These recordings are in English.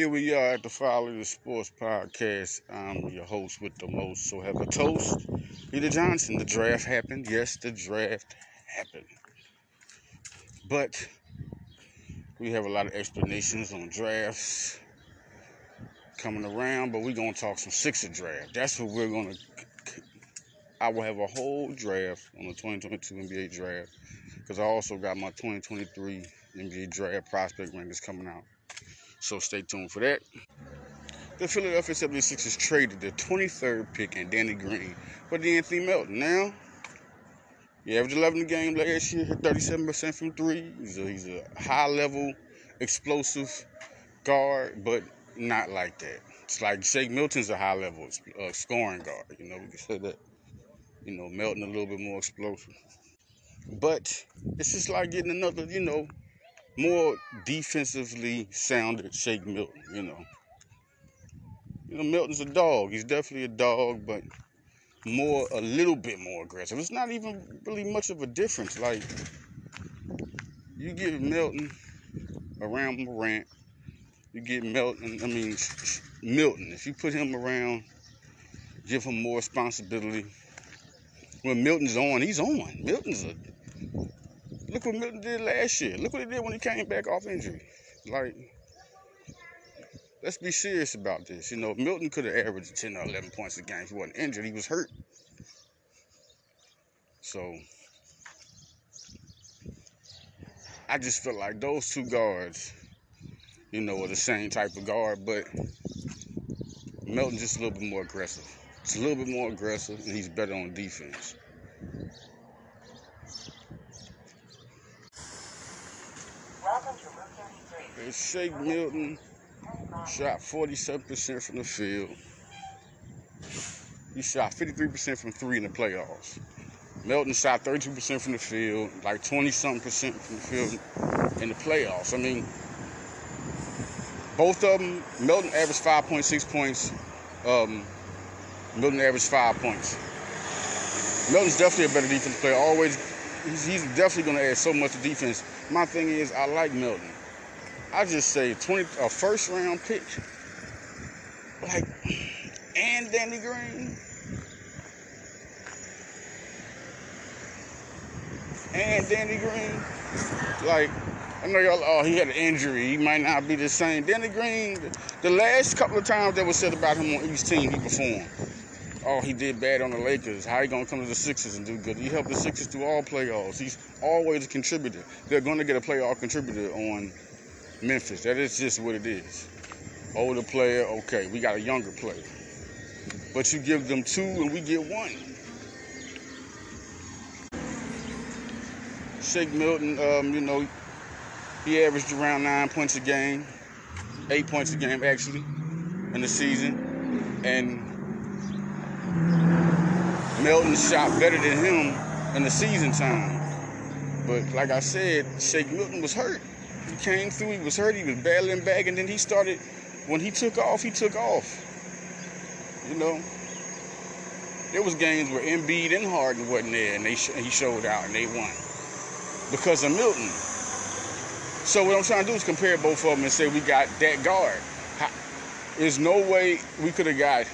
Here we are at the Follow the Sports Podcast. I'm your host with the most. So have a toast. Leader Johnson. The draft happened. Yes, the draft happened. But we have a lot of explanations on drafts coming around, but we're gonna talk some Sixer draft. That's what we're gonna I will have a whole draft on the 2022 NBA draft because I also got my 2023 NBA draft prospect rankings coming out. So stay tuned for that. The Philadelphia 76ers traded the 23rd pick and Danny Green for De'Anthony Melton. Now, he averaged 11 a game last year, hit 37% from three. He's a, he's a high level, explosive guard, but not like that. It's like Shake Milton's a high level uh, scoring guard. You know, we can say that. You know, Melton a little bit more explosive. But it's just like getting another, you know, more defensively sounded Shake Milton, you know. You know, Milton's a dog. He's definitely a dog, but more, a little bit more aggressive. It's not even really much of a difference. Like, you give Milton around Morant, you get Milton, I mean, Milton, if you put him around, give him more responsibility. When Milton's on, he's on. Milton's a Look what Milton did last year. Look what he did when he came back off injury. Like, let's be serious about this. You know, Milton could have averaged 10 or 11 points a game if he wasn't injured. He was hurt. So, I just feel like those two guards, you know, are the same type of guard, but Milton's just a little bit more aggressive. It's a little bit more aggressive, and he's better on defense. And Shake Milton shot 47% from the field. He shot 53% from three in the playoffs. Melton shot 32% from the field, like 20 something percent from the field in the playoffs. I mean, both of them, Melton averaged 5.6 points. Um, Milton averaged five points. Melton's definitely a better defense player. Always, he's, he's definitely going to add so much to defense. My thing is, I like Melton. I just say 20 a first round pick. Like and Danny Green. And Danny Green. Like I know y'all oh he had an injury. He might not be the same. Danny Green, the last couple of times that was said about him on each team he performed. Oh, he did bad on the Lakers. How he gonna come to the Sixers and do good? He helped the Sixers through all playoffs. He's always a contributor. They're gonna get a playoff contributor on Memphis. That is just what it is. Older player, okay. We got a younger player. But you give them two and we get one. Shake Milton, um, you know, he averaged around nine points a game, eight points a game actually, in the season. And Melton shot better than him in the season time. But like I said, Shake Milton was hurt. He came through, he was hurt, he was battling back, and then he started, when he took off, he took off. You know, there was games where Embiid and Harden wasn't there, and they sh- he showed out, and they won. Because of Milton. So what I'm trying to do is compare both of them and say we got that guard. There's no way we could have got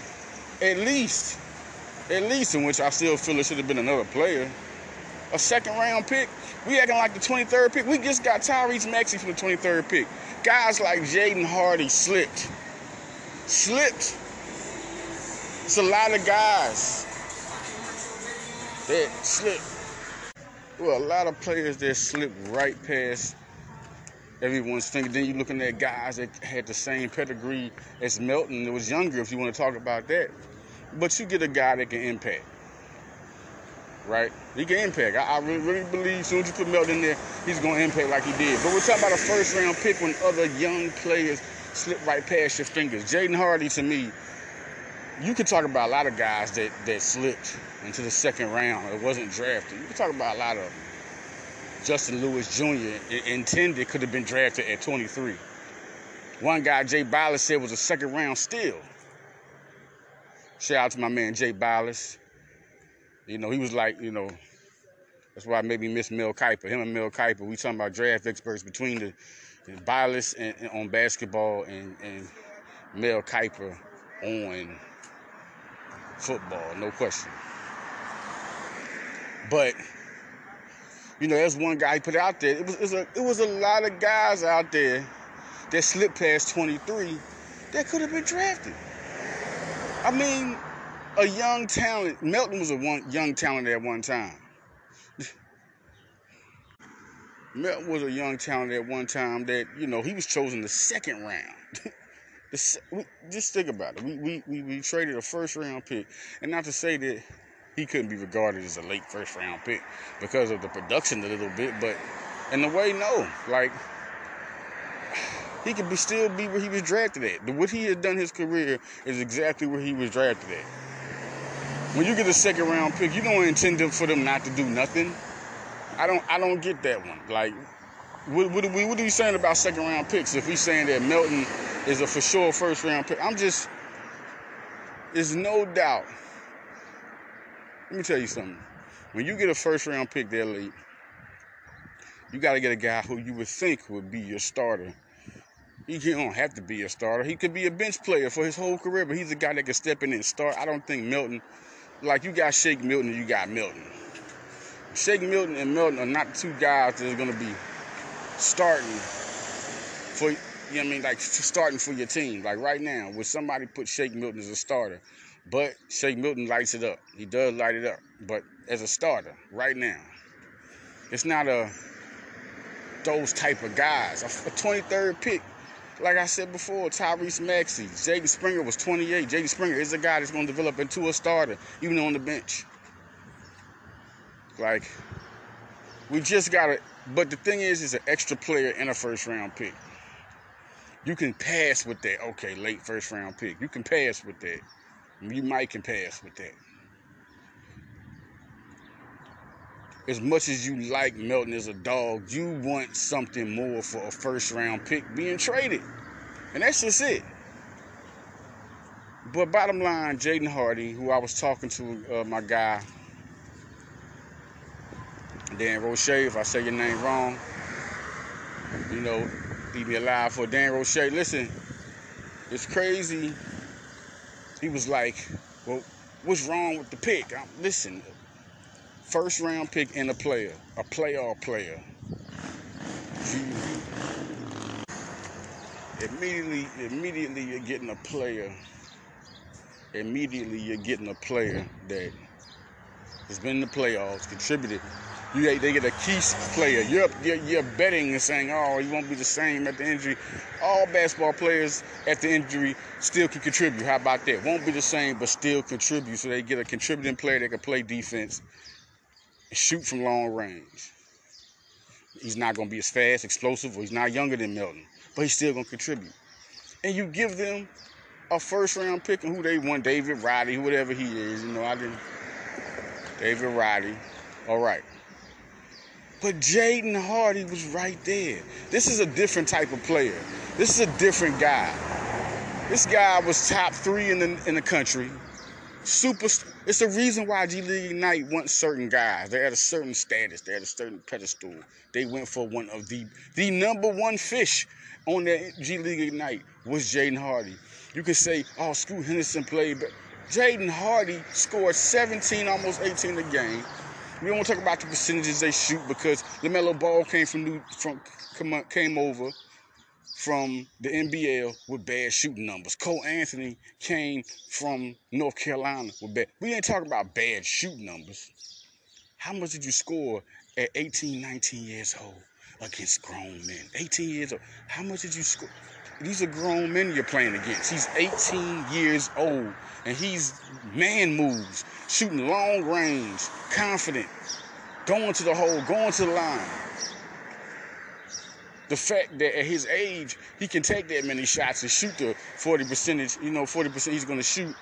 at least, at least in which I still feel it should have been another player, a second round pick. We acting like the 23rd pick. We just got Tyrese Maxey from the 23rd pick. Guys like Jaden Hardy slipped. Slipped. It's a lot of guys that slipped. Well, a lot of players that slipped right past everyone's finger. Then you're looking at guys that had the same pedigree as Melton. That was younger, if you want to talk about that. But you get a guy that can impact right? He can impact. I, I really, really, believe as soon as you put Melton in there, he's going to impact like he did. But we're talking about a first round pick when other young players slip right past your fingers. Jaden Hardy, to me, you could talk about a lot of guys that, that slipped into the second round. It wasn't drafted. You could talk about a lot of Justin Lewis Jr. intended could have been drafted at 23. One guy, Jay Bilas, said was a second round steal. Shout out to my man Jay Bilas. You know, he was like, you know, that's why maybe miss Mel Kiper. Him and Mel Kiper, we talking about draft experts between the Bilas and, and on basketball and, and Mel Kiper on football, no question. But you know, there's one guy he put out there. It was, it was a it was a lot of guys out there that slipped past 23 that could have been drafted. I mean, a young talent. Melton was a one, young talent at one time. Melton was a young talent at one time that you know he was chosen the second round. the, we, just think about it. We, we we we traded a first round pick, and not to say that he couldn't be regarded as a late first round pick because of the production a little bit, but in a way, no. Like he could be still be where he was drafted at. What he has done his career is exactly where he was drafted at. When you get a second round pick, you don't intend for them not to do nothing. I don't I don't get that one. Like what, what, we, what are we saying about second round picks if we're saying that Melton is a for sure first round pick? I'm just there's no doubt. Let me tell you something. When you get a first round pick that late, you got to get a guy who you would think would be your starter he don't have to be a starter. He could be a bench player for his whole career, but he's a guy that can step in and start. I don't think Melton, like you got Shake Milton and you got Milton. Shake Milton and Milton are not two guys that are to be starting for, you know what I mean, like starting for your team. Like right now, would somebody put Shake Milton as a starter? But Shake Milton lights it up. He does light it up. But as a starter, right now, it's not a those type of guys. A 23rd pick like I said before, Tyrese Maxey, Jaden Springer was 28. Jaden Springer is a guy that's going to develop into a starter, even on the bench. Like, we just got to, but the thing is, is an extra player in a first round pick. You can pass with that. Okay, late first round pick. You can pass with that. You might can pass with that. As much as you like Melton as a dog, you want something more for a first round pick being traded. And that's just it. But bottom line, Jaden Hardy, who I was talking to, uh, my guy, Dan Roche, if I say your name wrong, you know, leave me alive for Dan Roche. Listen, it's crazy. He was like, well, what's wrong with the pick? I'm, listen, first round pick and a player, a playoff player. immediately, immediately you're getting a player. Immediately you're getting a player that has been in the playoffs, contributed. You, they get a key player. You're, you're, you're betting and saying, oh, he won't be the same at the injury. All basketball players at the injury still can contribute. How about that? Won't be the same, but still contribute. So they get a contributing player that can play defense shoot from long range. He's not going to be as fast, explosive, or he's not younger than Melton, but he's still going to contribute. And you give them a first round pick and who they want, David Roddy, whatever he is. You know, I didn't. David Roddy. All right. But Jaden Hardy was right there. This is a different type of player. This is a different guy. This guy was top three in the in the country super. It's the reason why G League Ignite wants certain guys. They're at a certain status. They're at a certain pedestal. They went for one of the the number one fish on that G League Ignite was Jaden Hardy. You could say, oh, Scoot Henderson played, but Jaden Hardy scored 17, almost 18 a game. We don't talk about the percentages they shoot because LaMelo Ball came from New from came over from the NBL with bad shooting numbers. Cole Anthony came from North Carolina with bad. We ain't talking about bad shooting numbers. How much did you score at 18, 19 years old against grown men? 18 years old. How much did you score? These are grown men you're playing against. He's 18 years old and he's man moves, shooting long range, confident, going to the hole, going to the line the fact that at his age he can take that many shots and shoot the 40 percentage, you know, 40 percent he's going to shoot,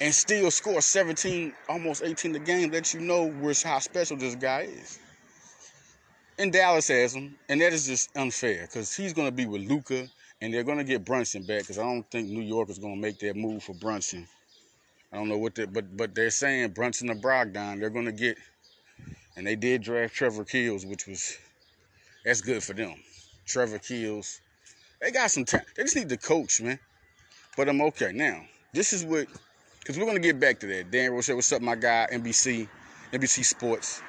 and still score 17, almost 18 a game, lets you know where how special this guy is. And Dallas has him, and that is just unfair because he's going to be with Luka, and they're going to get Brunson back because I don't think New York is going to make that move for Brunson. I don't know what they, but but they're saying Brunson or Brogdon they're going to get, and they did draft Trevor Keels, which was that's good for them. Trevor Keels. They got some time. They just need the coach, man. But I'm okay. Now, this is what, because we're going to get back to that. Dan Rochelle, what's up, my guy, NBC, NBC Sports.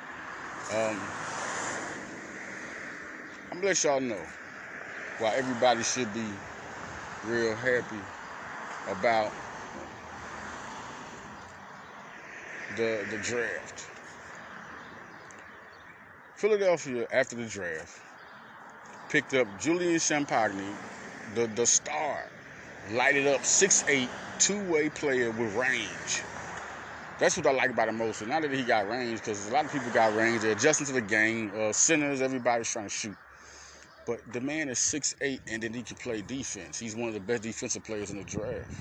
Um, I'm going to let y'all know why everybody should be real happy about the, the draft. Philadelphia, after the draft, picked up Julian Champagnie, the, the star, lighted up 6'8, two-way player with range. That's what I like about him most. Not that he got range, because a lot of people got range. They're adjusting to the game. Uh, centers, everybody's trying to shoot. But the man is 6'8, and then he can play defense. He's one of the best defensive players in the draft.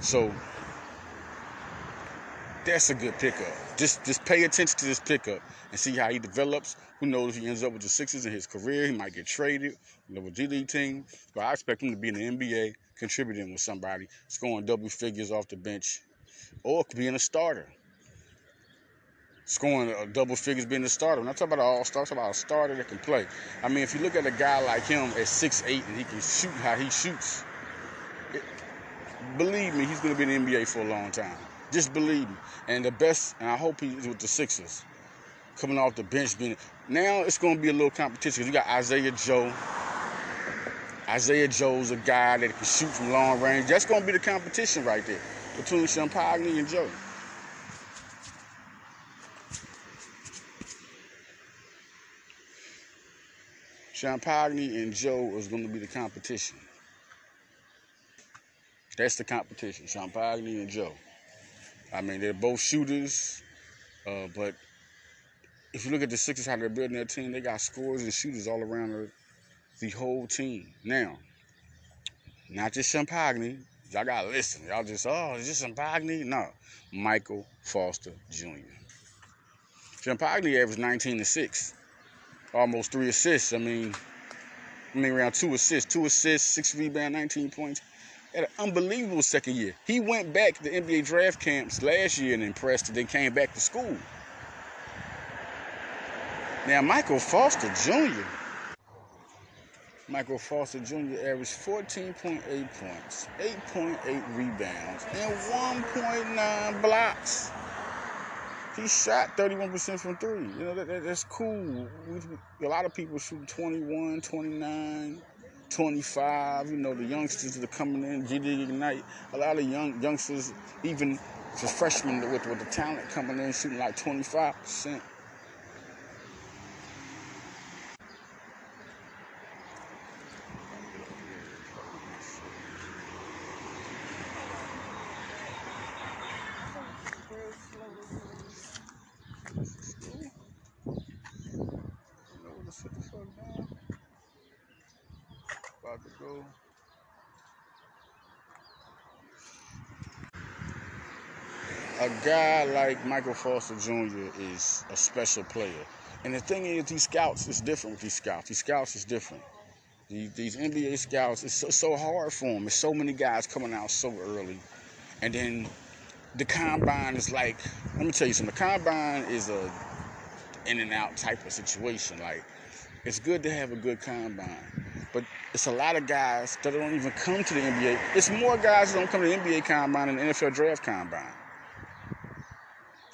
So that's a good pickup. Just just pay attention to this pickup and see how he develops. Who knows if he ends up with the Sixers in his career? He might get traded, with G League team. But I expect him to be in the NBA, contributing with somebody, scoring double figures off the bench, or being a starter. Scoring a double figures being a starter. When I talk about an all star, I'm about a starter that can play. I mean, if you look at a guy like him at 6'8 and he can shoot how he shoots, it, believe me, he's going to be in the NBA for a long time. Just believe me. And the best, and I hope he's with the Sixers. Coming off the bench, being now it's going to be a little competition. You got Isaiah Joe. Isaiah Joe's a guy that can shoot from long range. That's going to be the competition right there between Champagnie and Joe. Champagnie and Joe is going to be the competition. That's the competition. Champagnie and Joe. I mean, they're both shooters, uh, but if you look at the Sixers, how they're building their team, they got scorers and shooters all around the, the whole team. Now, not just Champagnie. Y'all gotta listen. Y'all just, oh, is this Champagnie? No. Michael Foster Jr. Champagnie averaged 19 to 6. Almost three assists. I mean, I mean around two assists. Two assists, six rebounds, 19 points had an unbelievable second year. He went back to the NBA draft camps last year and impressed, and then came back to school. Now, Michael Foster Jr. Michael Foster Jr. averaged 14.8 points, 8.8 rebounds, and 1.9 blocks. He shot 31% from three. You know, that, that, that's cool. A lot of people shoot 21, 29, 25. You know, the youngsters that are coming in, G League Ignite. A lot of young youngsters, even the freshmen with, with the talent coming in, shooting like 25%. about to go. A guy like Michael Foster Jr. is a special player. And the thing is, these scouts is different with these scouts. These scouts is different. These, NBA scouts, it's so, so hard for them. There's so many guys coming out so early. And then the combine is like, let me tell you something. The combine is a in and out type of situation. Like, it's good to have a good combine. But it's a lot of guys that don't even come to the NBA. It's more guys that don't come to the NBA combine than the NFL draft combine.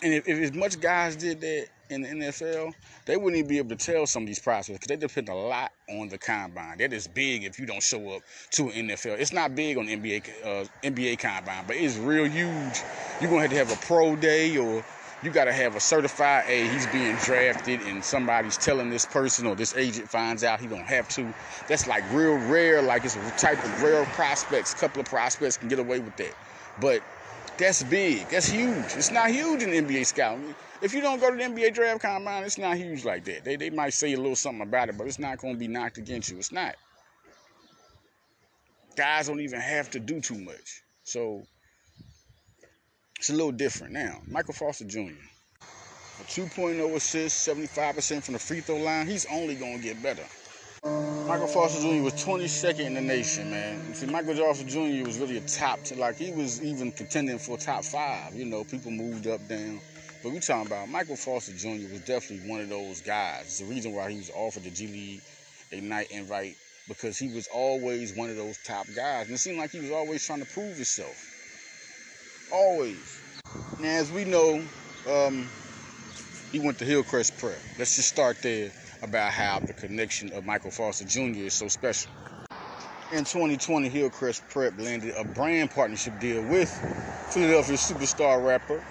And if, if as much guys did that in the NFL, they wouldn't even be able to tell some of these prospects because they depend a lot on the combine. That is big if you don't show up to an NFL. It's not big on NBA uh, NBA combine, but it's real huge. You're gonna have to have a pro day or you got to have a certified A. He's being drafted, and somebody's telling this person or this agent finds out he don't have to. That's like real rare. Like it's a type of rare prospects. A couple of prospects can get away with that, but that's big. That's huge. It's not huge in NBA scouting. If you don't go to the NBA draft combine, it's not huge like that. They they might say a little something about it, but it's not going to be knocked against you. It's not. Guys don't even have to do too much. So it's a little different now. Michael Foster Jr. A 2.0 assist, 75% from the free throw line. He's only going to get better. Michael Foster Jr. was 22nd in the nation, man. See, Michael Foster Jr. was really a top, like he was even contending for top five. You know, people moved up, down. But we talking about Michael Foster Jr. was definitely one of those guys. It's the reason why he was offered the G League Ignite invite because he was always one of those top guys. And it seemed like he was always trying to prove himself. Always. Now, as we know, um, he went to Hillcrest Prep. Let's just start there about how the connection of Michael Foster Jr. is so special. In 2020, Hillcrest Prep landed a brand partnership deal with Philadelphia superstar rapper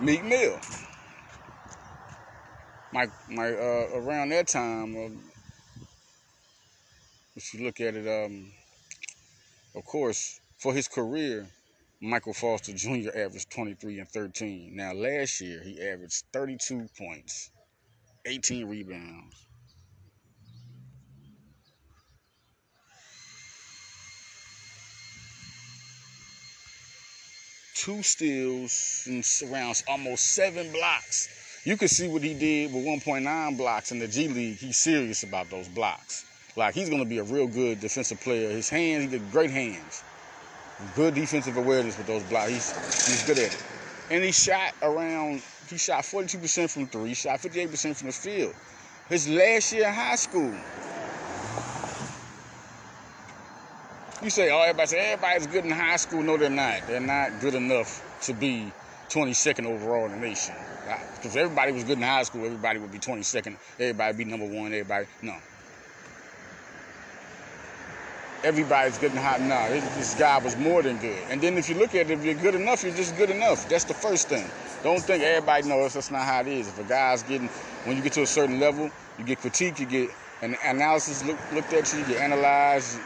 Meek Mill. My, my, uh, around that time, uh, if you look at it, um, of course, for his career, Michael Foster Jr. averaged 23 and 13. Now, last year, he averaged 32 points, 18 rebounds. Two steals and around almost seven blocks. You can see what he did with 1.9 blocks in the G League. He's serious about those blocks. Like he's going to be a real good defensive player. His hands, he got great hands. Good defensive awareness with those blocks. He's he's good at it. And he shot around. He shot 42% from three. He shot 58% from the field. His last year in high school. You say, oh, everybody say everybody's good in high school. No, they're not. They're not good enough to be 22nd overall in the nation. Because everybody was good in high school, everybody would be 22nd. Everybody would be number one. Everybody, no everybody's getting hot now. This guy was more than good. And then if you look at it, if you're good enough, you're just good enough. That's the first thing. Don't think everybody knows that's not how it is. If a guy's getting, when you get to a certain level, you get critique, you get an analysis look, looked at you, you get analyzed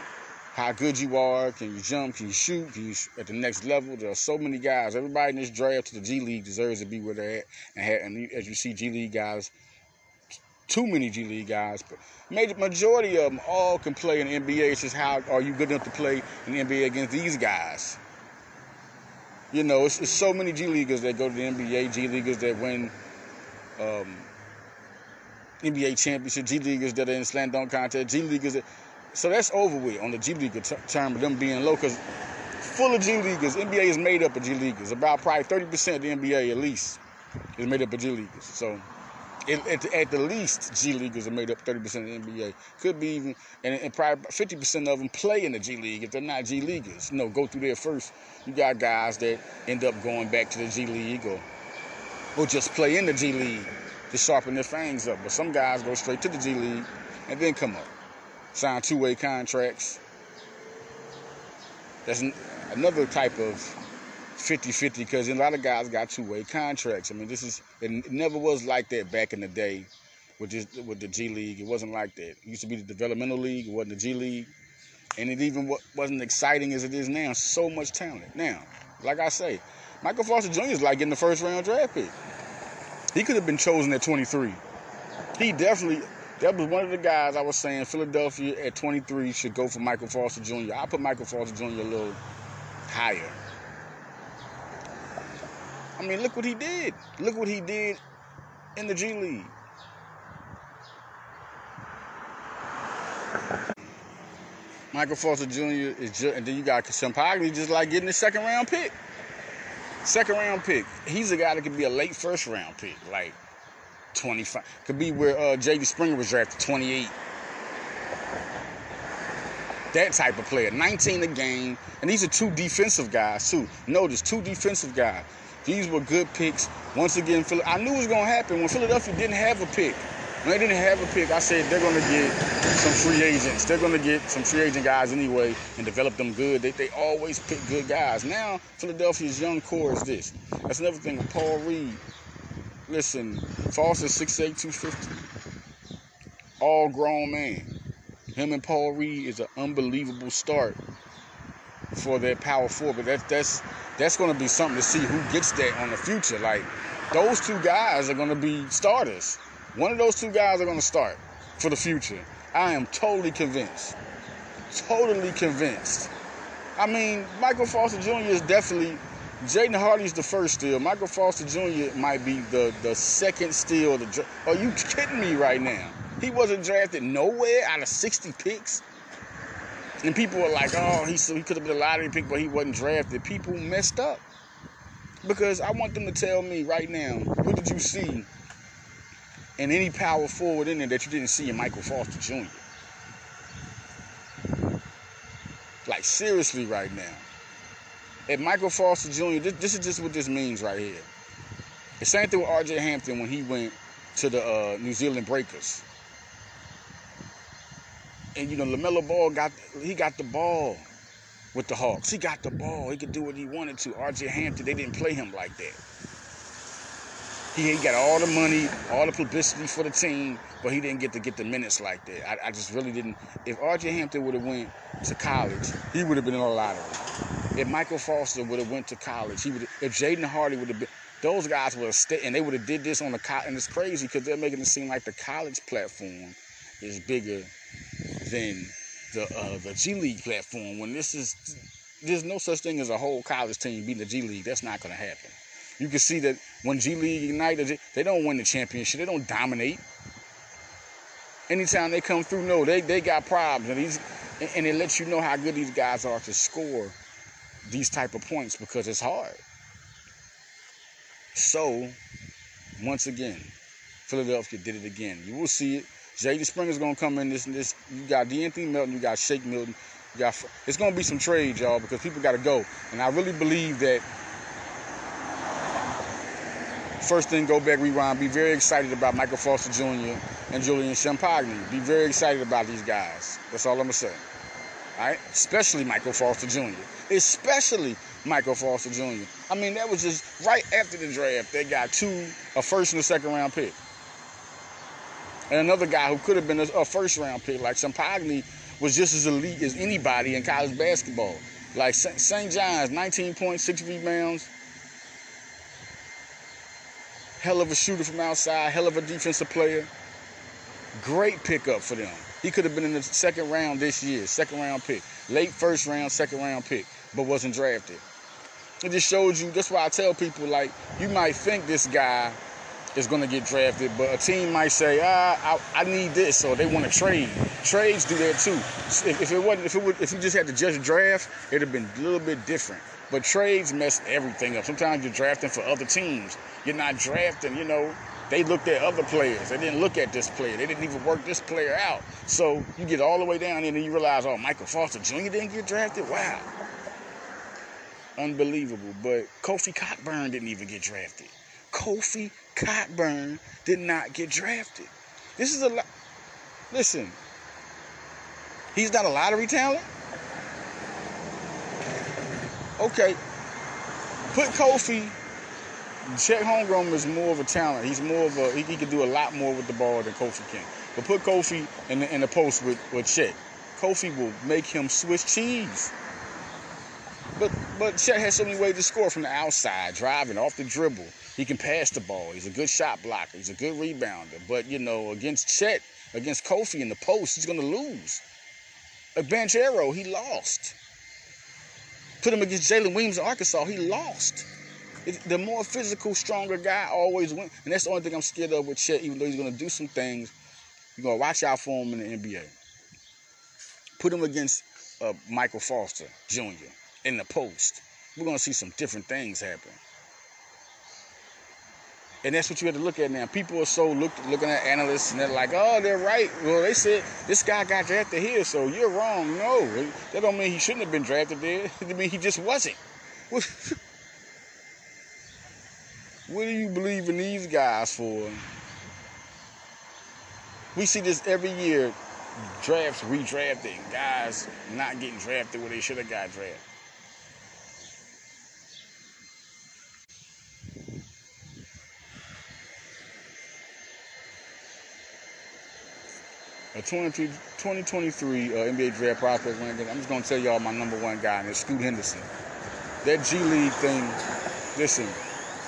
how good you are, can you jump, can you shoot, can you at the next level. There are so many guys. Everybody in this draft to the G League deserves to be where they're at. And, have, and as you see G League guys too many G League guys, but major majority of them all can play in the NBA. It's just how are you good enough to play in the NBA against these guys? You know, it's, it's so many G Leaguers that go to the NBA, G Leaguers that win um, NBA championship, G Leaguers that are in slam dunk contest, G Leaguers. That, so that's over with on the G League t- term of them being low because full of G Leaguers. NBA is made up of G Leaguers. About probably 30% of the NBA at least is made up of G Leaguers. So at, at, the least, G Leaguers are made up 30% of the NBA. Could be even, and, and probably 50% of them play in the G League if they're not G Leaguers. You know, go through there first. You got guys that end up going back to the G League or, or just play in the G League to sharpen their fangs up. But some guys go straight to the G League and then come up. Sign two way contracts. That's another type of 50-50 because a lot of guys got two-way contracts. I mean, this is it never was like that back in the day with this with the G League. It wasn't like that. It used to be the developmental league. It wasn't the G League, and it even wasn't exciting as it is now. So much talent now. Like I say, Michael Foster Jr. is like getting the first round draft pick. He could have been chosen at 23. He definitely. That was one of the guys I was saying Philadelphia at 23 should go for Michael Foster Jr. I put Michael Foster Jr. a little higher. I mean, look what he did. Look what he did in the G League. Michael Foster Jr. is just, and then you got Champagnie just like getting the second round pick. Second round pick. He's a guy that could be a late first round pick, like 25. Could be where uh, J.D. Springer was drafted, 28. That type of player. 19 a game. And these are two defensive guys, too. Notice, two defensive guys. These were good picks. Once again, I knew it was going to happen. When Philadelphia didn't have a pick, when they didn't have a pick, I said they're going to get some free agents. They're going to get some free agent guys anyway and develop them good. They, they always pick good guys. Now, Philadelphia's young core is this. That's another thing Paul Reed. Listen, Foster's 6'8", 250. All grown man. Him and Paul Reed is an unbelievable start for their power forward. But that's that's that's going to be something to see who gets that on the future. Like those two guys are going to be starters. One of those two guys are going to start for the future. I am totally convinced. Totally convinced. I mean, Michael Foster Jr. is definitely Jaden Hardy's the first steal. Michael Foster Jr. might be the, the second steal. The, are you kidding me right now? He wasn't drafted nowhere out of 60 picks. And people were like, oh, he, he could have been a lottery pick, but he wasn't drafted. People messed up. Because I want them to tell me right now, what did you see in any power forward in there that you didn't see in Michael Foster Jr.? Like seriously right now. If Michael Foster Jr., this, this, is just what this means right here. The same thing with RJ Hampton when he went to the uh, New Zealand Breakers. And you know, LaMelo Ball got he got the ball with the Hawks. He got the ball. He could do what he wanted to. RJ Hampton, they didn't play him like that. He, he got all the money, all the publicity for the team, but he didn't get to get the minutes like that. I, I just really didn't. If RJ Hampton would have went to college, he would have been in the lottery. If Michael Foster would have went to college, he would. If Jaden Hardy would have been, those guys would have stayed, and they would have did this on the college. And it's crazy because they're making it seem like the college platform is bigger than the uh, the G League platform. When this is, there's no such thing as a whole college team beating the G League. That's not going to happen. You can see that when G League United, they don't win the championship. They don't dominate. Anytime they come through, no, they, they got problems. And, these, and it lets you know how good these guys are to score these type of points because it's hard. So, once again, Philadelphia did it again. You will see it. Jaden Springer's gonna come in this. This you got De'Anthony Melton, you got Shake Milton, you got. It's gonna be some trades, y'all, because people got to go. And I really believe that First thing, go back, rewind. Be very excited about Michael Foster Jr. and Julian Champagnie. Be very excited about these guys. That's all I'm gonna say. All right, especially Michael Foster Jr. Especially Michael Foster Jr. I mean, that was just right after the draft. They got two, a first and a second round pick, and another guy who could have been a, a first round pick, like Champagnie, was just as elite as anybody in college basketball. Like St. John's, 19.6 rebounds, Hell of a shooter from outside, hell of a defensive player. Great pickup for them. He could have been in the second round this year, second round pick. Late first round, second round pick, but wasn't drafted. It just shows you, that's why I tell people, like, you might think this guy is going to get drafted, but a team might say, ah, I, I need this, or they want to trade. Trades do that too. If, if it wasn't, if it would, if you just had to a draft, it'd have been a little bit different. But trades mess everything up. Sometimes you're drafting for other teams. You're not drafting, you know, they looked at other players. They didn't look at this player. They didn't even work this player out. So you get all the way down and then you realize, oh, Michael Foster Jr. didn't get drafted? Wow. Unbelievable. But Kofi Cockburn didn't even get drafted. Kofi Cockburn did not get drafted. This is a lot. Listen, he's not a lottery talent. Okay, put Kofi. Chet Holmgren is more of a talent. He's more of a he, he can do a lot more with the ball than Kofi can. But put Kofi in the, in the post with, with Chet. Kofi will make him Swiss cheese. But but Chet has so many ways to score from the outside, driving off the dribble. He can pass the ball. He's a good shot blocker. He's a good rebounder. But you know, against Chet, against Kofi in the post, he's gonna lose. A Banchero, he lost. Put him against Jaylin Williams in Arkansas, he lost. It, the more physical, stronger guy always wins. And that's the only thing I'm scared of with Chet, even though he's going to do some things. You're going to watch out for him in the NBA. Put him against uh, Michael Foster Jr. in the post. We're going to see some different things happen. And that's what you have to look at now. People are so look, looking at analysts and they're like, oh, they're right. Well, they said this guy got drafted here, so you're wrong. No, that don't mean he shouldn't have been drafted there. It mean he just wasn't. What, what do you believe in these guys for? We see this every year. Drafts redrafting, guys not getting drafted where they should have got drafted. A 2023 uh, NBA draft prospect ranking. I'm just gonna tell y'all my number one guy, and it's Scoot Henderson. That G League thing. Listen,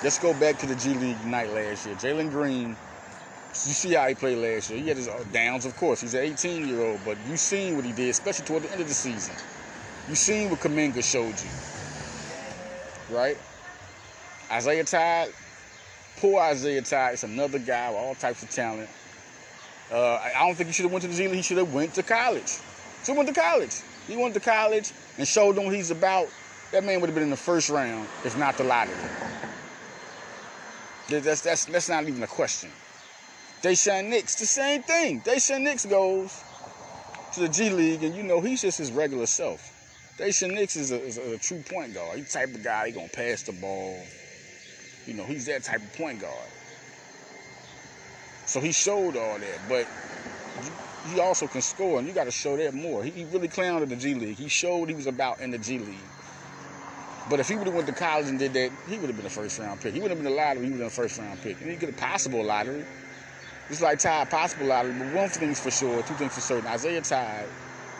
let's go back to the G League night last year. Jalen Green. You see how he played last year. He had his uh, downs, of course. He's an 18 year old, but you seen what he did, especially toward the end of the season. You seen what Kuminga showed you, right? Isaiah Todd, poor Isaiah Todd. It's another guy with all types of talent. Uh, I don't think he should have went to the Zealand. He should have went to college. Should went to college. He went to college and showed them what he's about that man would have been in the first round if not the lottery. That's that's that's not even a question. Daishen Nix, the same thing. Daishen Nix goes to the G League, and you know he's just his regular self. Daishen Nix is a, is a, true point guard. He's the type of guy he gonna pass the ball. You know, he's that type of point guard. So he showed all that, but he also can score, and you got to show that more. He, really clowned in the G League. He showed he was about in the G League. But if he would have went to college and did that, he would have been a first round pick. He would have been a lottery. He would have been a first round pick, and he could have possible lottery. It's like Ty, possible lottery. But one thing's for sure, two things for certain. Isaiah Ty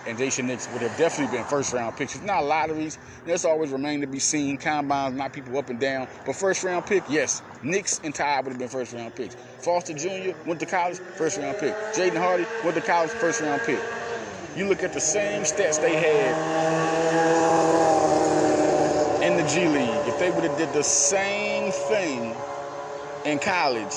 and Daishen Nix would have definitely been first round picks. It's not lotteries. That's always remain to be seen. Combines not people up and down. But first round pick, yes. Nix and Ty would have been first round picks. Foster Jr. went to college, first round pick. Jaden Hardy went to college, first round pick. You look at the same stats they had in the G League. If they would have did the same thing in college,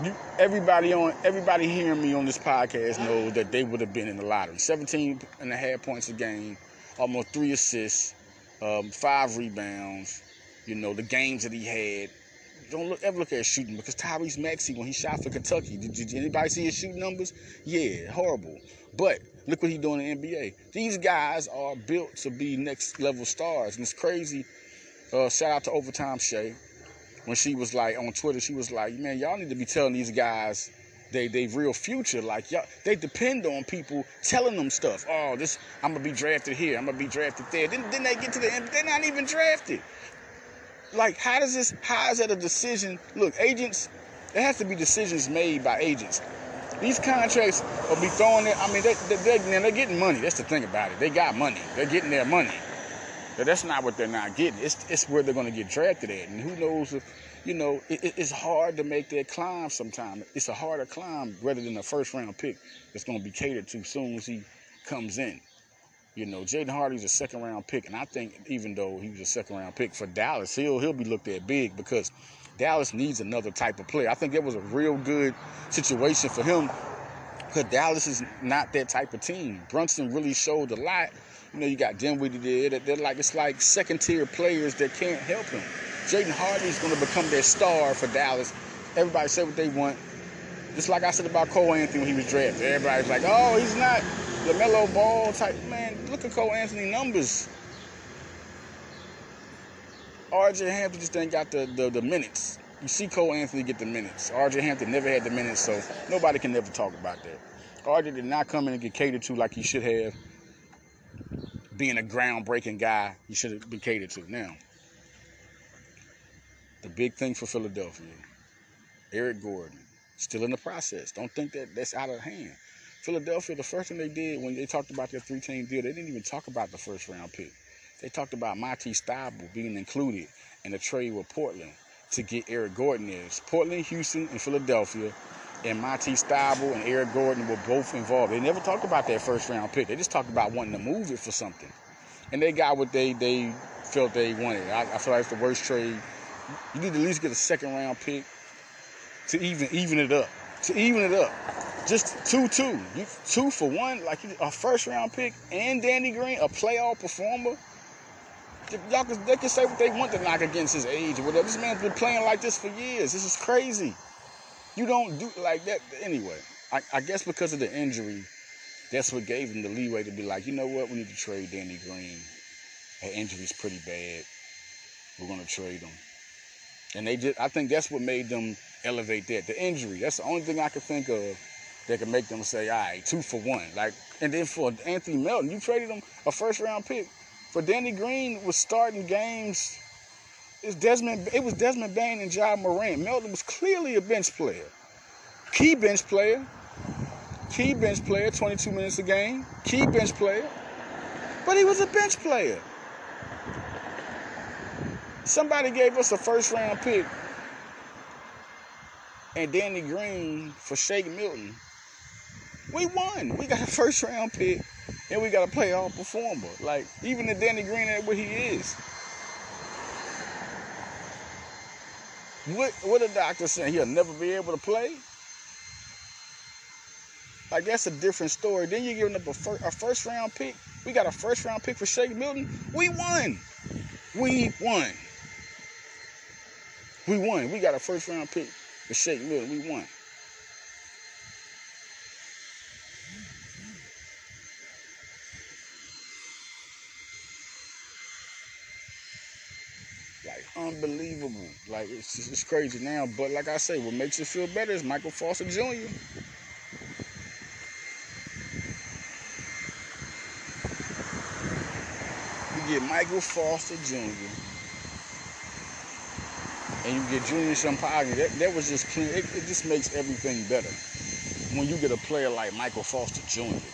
you, everybody on everybody hearing me on this podcast knows that they would have been in the lottery. 17 and a half points a game, almost three assists, um, five rebounds. You know the games that he had. Don't look, ever look at shooting because Tyrese Maxey when he shot for Kentucky, did, did anybody see his shooting numbers? Yeah, horrible. But look what he's doing in the NBA. These guys are built to be next level stars, and it's crazy. Uh, shout out to Overtime Shay when she was like on Twitter, she was like, "Man, y'all need to be telling these guys they they real future. Like y'all, they depend on people telling them stuff. Oh, this I'm gonna be drafted here. I'm gonna be drafted there. Then then they get to the end, they're not even drafted. Like, how does this? How is that a decision? Look, agents. There has to be decisions made by agents. These contracts will be throwing it. I mean, they, they, they, they're getting money. That's the thing about it. They got money. They're getting their money. But that's not what they're not getting. It's it's where they're going to get drafted at, and who knows if, you know, it, it's hard to make that climb. Sometimes it's a harder climb rather than a first round pick that's going to be catered to soon as he comes in. You know, Jaden Hardy's a second round pick, and I think even though he was a second round pick for Dallas, he'll he'll be looked at big because Dallas needs another type of player. I think that was a real good situation for him because Dallas is not that type of team. Brunson really showed a lot you know, you got Dinwiddie there. They're like it's like second tier players that can't help him. Jaden Hardy is going to become their star for Dallas. Everybody say what they want. Just like I said about Cole Anthony when he was drafted. Everybody's like, oh, he's not the LaMelo Ball type. Man, look at Cole Anthony numbers. RJ Hampton just ain't got the, the, the minutes. You see Cole Anthony get the minutes. RJ Hampton never had the minutes, so nobody can never talk about that. RJ did not come in and get catered to like he should have being a groundbreaking guy he should have been catered to. Now, the big thing for Philadelphia, Eric Gordon, still in the process. Don't think that that's out of hand. Philadelphia, the first thing they did when they talked about their three-team deal, they didn't even talk about the first round pick. They talked about Matisse Thybulle being included in a trade with Portland to get Eric Gordon is. Portland, Houston, and Philadelphia and Matisse Thybulle and Eric Gordon were both involved. They never talked about that first round pick. They just talked about wanting to move it for something. And they got what they they felt they wanted. I, I feel like it's the worst trade. You need to at least get a second round pick to even even it up. To even it up. Just two two. You two for one, like a first round pick and Danny Green, a playoff performer. Y'all can, they can say what they want to knock against his age or whatever. This man's been playing like this for years. This is crazy. You don't do like that anyway. I, I guess because of the injury, that's what gave him the leeway to be like, you know what, we need to trade Danny Green. That injury's pretty bad. We're gonna trade him. And they just I think that's what made them elevate that. The injury. That's the only thing I could think of that could make them say, all right, two for one. Like and then for Anthony Melton, you traded him a first round pick. For Danny Green was starting games it's Desmond. It was Desmond Bane and Ja Morant. Melton was clearly a bench player, key bench player, key bench player. 22 minutes a game, key bench player. But he was a bench player. Somebody gave us a first round pick and Danny Green for Shake Milton. We won. We got a first round pick and we got a playoff performer. Like even the Danny Green at where he is. What what the doctor saying? He'll never be able to play. Like that's a different story. Then you're giving up a, fir- a first round pick. We got a first round pick for Shake Milton. We won. We won. We won. We got a first round pick for Shake Milton. We won. Like unbelievable. Like it's it's crazy now. But like I say, what makes it feel better is Michael Foster Jr. You get Michael Foster Jr. and you get Julian Champagnie. That, that was just clean. It, it just makes everything better when you get a player like Michael Foster Jr.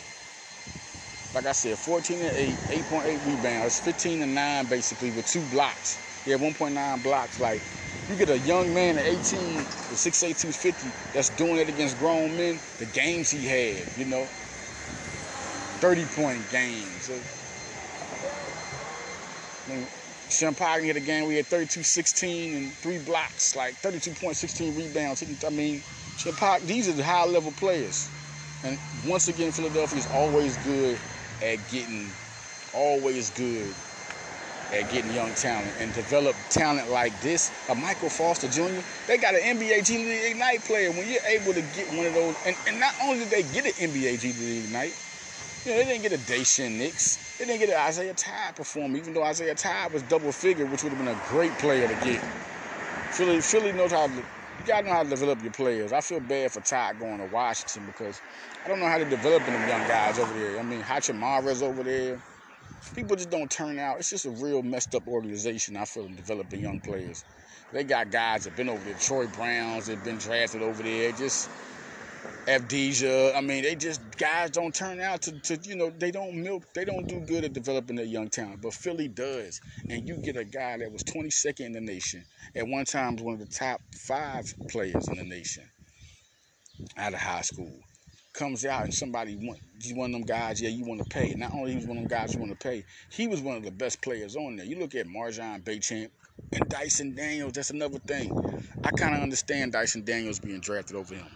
Like I said, 14 and 8, 8.8 rebounds, 15 and 9 basically with two blocks. Had 1.9 blocks. Like, you get a young man at 18, the 6'8", 250, that's doing it against grown men, the games he had, you know. 30-point games. I mean, Champagnie hit a game we had 32-16 and three blocks, like 32.16 rebounds. I mean, Champagnie, these are the high-level players. And once again, Philadelphia is always good at getting, always good at getting young talent and develop talent like this. A Michael Foster Jr. They got an NBA G League Ignite player. When you're able to get one of those, and, and not only did they get an NBA G League Ignite, you know, they didn't get a Daishen Nix. They didn't get an Isaiah Todd performer, even though Isaiah Todd was double figure, which would have been a great player to get. Philly, Philly knows how to, you gotta know how to develop your players. I feel bad for Todd going to Washington because I don't know how to develop them young guys over there. I mean, Hachimura's over there. People just don't turn out. It's just a real messed up organization, I feel, in developing young players. They got guys that been over there. Troy Browns that been drafted over there. Just Avdija. I mean, they just guys don't turn out to, to, you know, they don't milk, they don't do good at developing their young talent. But Philly does. And you get a guy that was 22nd in the nation. At one time was one of the top five players in the nation out of high school. Comes out and somebody want he's one of them guys, yeah, you want to pay. Not only he was one of them guys you want to pay, he was one of the best players on there. You look at MarJon Beauchamp and Dyson Daniels, that's another thing. I kind of understand Dyson Daniels being drafted over him.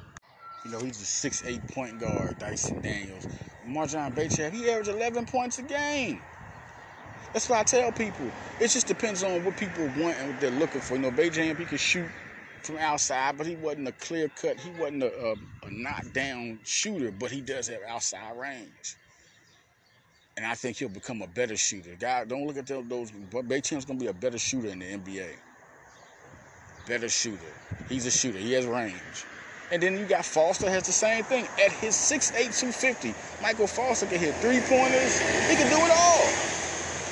You know, he's a six-eight point guard, Dyson Daniels. MarJon Beauchamp, he averaged 11 points a game. That's what I tell people. It just depends on what people want and what they're looking for. You know, Beauchamp, he can shoot from outside, but he wasn't a clear cut. He wasn't a, a, a knockdown shooter, but he does have outside range. And I think he'll become a better shooter. God, don't look at those. those but Beauchamp's gonna be a better shooter in the NBA. Better shooter. He's a shooter. He has range. And then you got Foster has the same thing. At his 6'8", 250, Michael Foster can hit three-pointers. He can do it all.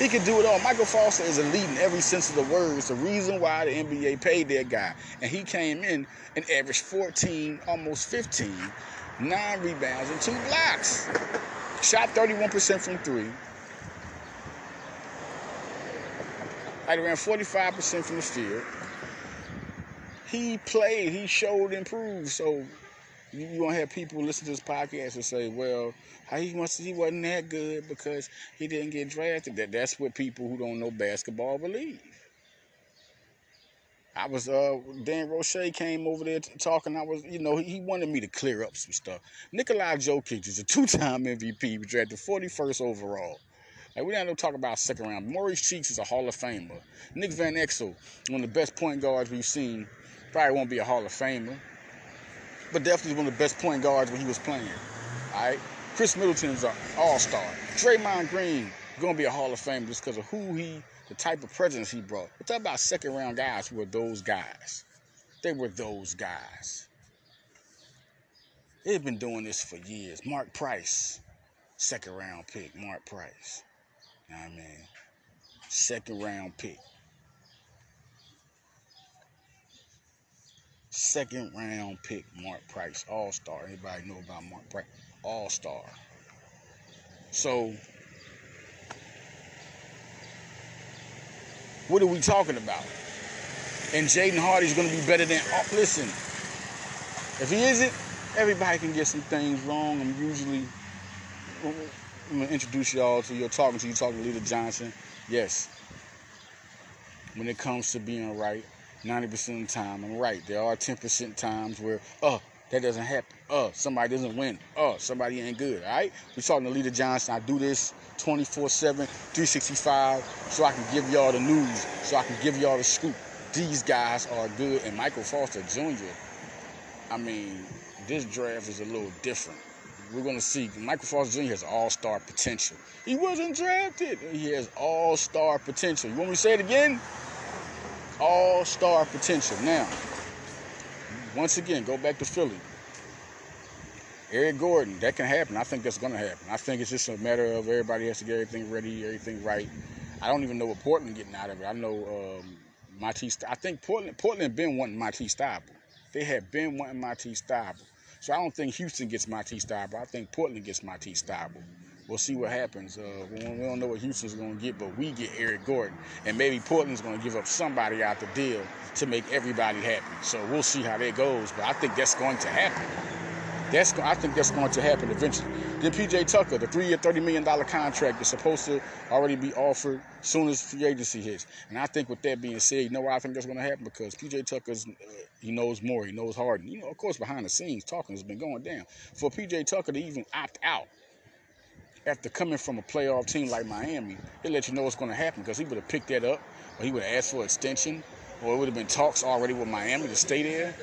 He can do it all. Michael Foster is elite in every sense of the word. It's the reason why the NBA paid that guy. And he came in and averaged 14, almost 15, nine rebounds and two blocks. Shot 31% from three. I ran 45% from the field he played, he showed improved. So you, you gonna have people listen to this podcast and say, "Well, how he must he wasn't that good because he didn't get drafted." That that's what people who don't know basketball believe. I was uh Dan Roche came over there t- talking. I was you know he, wanted me to clear up some stuff. Nikolai Jokic is a two-time MVP. He drafted 41st overall. Like we don't talk about second round. Maurice Cheeks is a Hall of Famer. Nick Van Exel, one of the best point guards we've seen Probably won't be a Hall of Famer, but definitely one of the best point guards when he was playing. All right, Khris Middleton's an All-Star. Draymond Green gonna be a Hall of Famer just because of who he, the type of presence he brought. We're talking about second-round guys who were those guys. They were those guys. They've been doing this for years. Mark Price, second round pick. Mark Price. You know what I mean? Second round pick. Second round pick, Mark Price, All Star. Anybody know about Mark Price, All Star. So, what are we talking about? And Jaden Hardy's going to be better than. Oh, listen, if he isn't, everybody can get some things wrong. I'm usually. I'm gonna introduce y'all to you talking to you talking to Leader Johnson. Yes. When it comes to being right, 90% of the time I'm right. There are 10% times where, oh, That doesn't happen. Oh, somebody doesn't win. Oh, somebody ain't good. All right. We talking to Leader Johnson. I do this 24/7, 365, so I can give y'all the news, so I can give y'all the scoop. These guys are good, and Michael Foster Jr. I mean, this draft is a little different. We're gonna see. Michael Foster Jr. has all-star potential. He wasn't drafted. He has all-star potential. You want me to say it again? All-star potential. Now, once again, go back to Philly. Eric Gordon, that can happen. I think that's going to happen. I think it's just a matter of everybody has to get everything ready, everything right. I don't even know what Portland getting out of it. I know um, Matisse. I think Portland Portland been wanting Matisse Thybulle. They have been wanting Matisse Thybulle. So I don't think Houston gets Matisse Thybulle. I think Portland gets Matisse Thybulle. We'll see what happens. Uh, we don't know what Houston's going to get, but we get Eric Gordon. And maybe Portland's going to give up somebody out the deal to make everybody happy. So we'll see how that goes. But I think that's going to happen. That's I think that's going to happen eventually. Then PJ Tucker, the three-year, $30 million contract is supposed to already be offered soon as free agency hits. And I think with that being said, you know why I think that's going to happen? Because PJ Tucker's, uh, he knows more. He knows Harden. You know, of course, behind the scenes, talking has been going down. For PJ Tucker to even opt out after coming from a playoff team like Miami, it let you know what's going to happen because he would have picked that up or he would have asked for extension or it would have been talks already with Miami to stay there.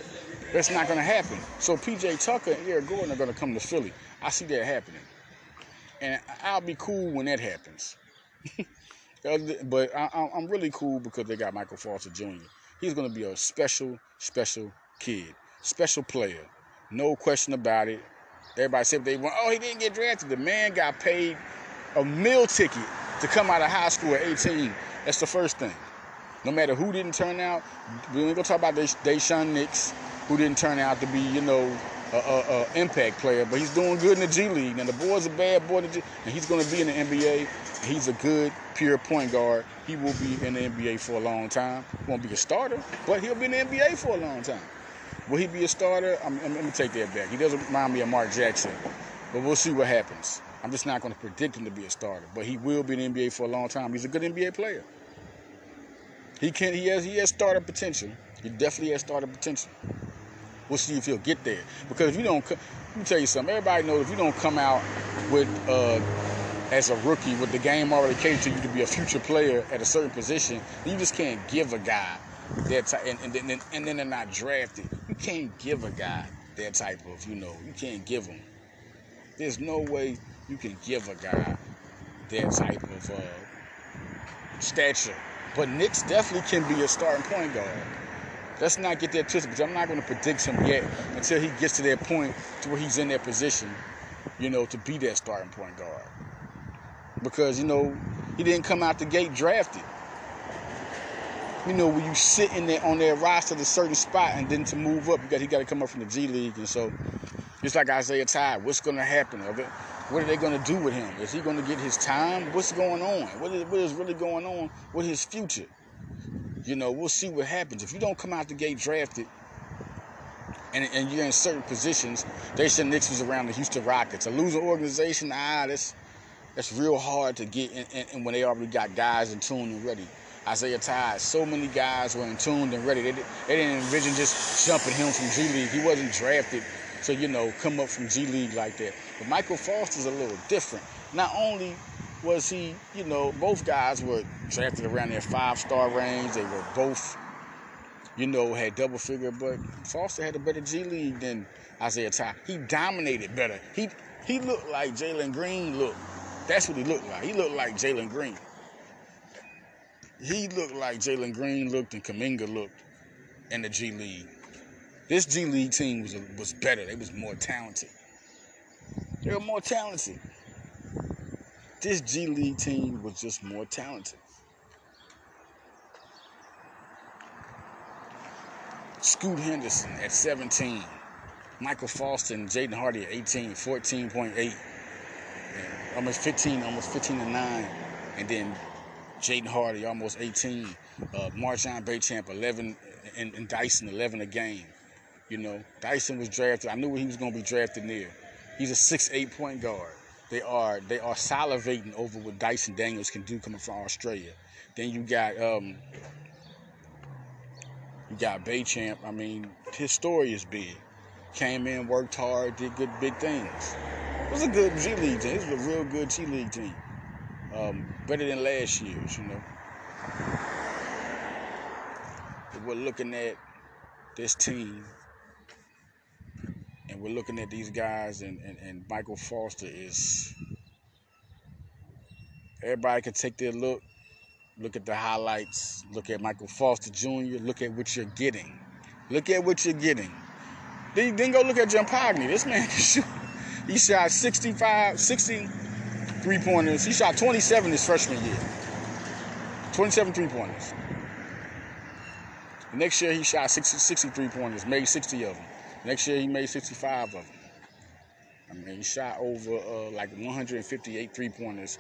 That's not going to happen. So PJ Tucker and Eric Gordon are going to come to Philly. I see that happening. And I'll be cool when that happens. but I, am really cool because they got Michael Foster Jr. He's going to be a special, special kid, special player. No question about it. Everybody said they want, oh, he didn't get drafted. The man got paid a meal ticket to come out of high school at 18. That's the first thing. No matter who didn't turn out, we ain't gonna talk about Daishen Nix, who didn't turn out to be, you know, a, a, a, impact player, but he's doing good in the G League. And the boy's a bad boy, and he's to be in the NBA. He's a good, pure point guard. He will be in the NBA for a long time. Won't be a starter, but he'll be in the NBA for a long time. Will he be a starter? I'm, I'm, let me take that back. He doesn't remind me of Mark Jackson, but we'll see what happens. I'm just not going to predict him to be a starter, but he will be in the NBA for a long time. He's a good NBA player. He can. He has. He has starter potential. He definitely has starter potential. We'll see if he'll get there. Because if you don't, let me tell you something. Everybody knows if you don't come out with uh, as a rookie with the game already catered to you to be a future player at a certain position, you just can't give a guy that type, and, and, then and then they're not drafted. Can't give a guy that type of, you know, you can't give him. There's no way you can give a guy that type of uh, stature. But Nix definitely can be a starting point guard. Let's not get that twisted because I'm not going to predict him yet until he gets to that point to where he's in that position, you know, to be that starting point guard. Because, you know, he didn't come out the gate drafted. You know, when you sit in there on that roster at a certain spot and then to move up, you got he got to come up from the G League. And so, just like Isaiah Ty, what's going to happen? What are they going to do with him? Is he going to get his time? What's going on? What is, what is really going on with his future? You know, we'll see what happens. If you don't come out the gate drafted and, and you're in certain positions, Daishen Nix was around the Houston Rockets. A losing organization, ah, that's that's real hard to get in, in, in when they already got guys in tune and ready. Isaiah Ty, so many guys were in tuned and ready. They, they didn't envision just jumping him from G League. He wasn't drafted to, you know, come up from G League like that. But Michael Foster's a little different. Not only was he, you know, both guys were drafted around their five star range. They were both, you know, had double figure, but Foster had a better G League than Isaiah Ty. He dominated better. He he looked like Jalen Green looked. That's what he looked like. He looked like Jalen Green. He looked like Jalen Green looked and Kuminga looked in the G League. This G League team was was better. They was more talented. They were more talented. This G League team was just more talented. Scoot Henderson at 17. Michael Foster and Jaden Hardy at 18, 14.8. Almost 15, almost 15 to 9. And then Jaden Hardy, almost 18. Uh, MarJon Beauchamp, 11. And, and Dyson, 11 a game. You know, Dyson was drafted. I knew he was going to be drafted near. He's a 6'8 point guard. They are they are salivating over what Dyson Daniels can do coming from Australia. Then you got um, you got Beauchamp. I mean, his story is big. came in, worked hard, did good big things. It was a good G League team. It was a real good G League team. Um, better than last year's, you know. We're looking at this team and we're looking at these guys and, and, and Michael Foster is everybody can take their look, look at the highlights, look at Michael Foster Jr., look at what you're getting. Look at what you're getting. Then, then go look at Jim Jampagni. This man can shoot. He shot 65, 60 three pointers. He shot 27 his freshman year. 27 three pointers. Next year he shot 60, 63 pointers, made 60 of them. Next year he made 65 of them. I mean, he shot over uh, like 158 three pointers,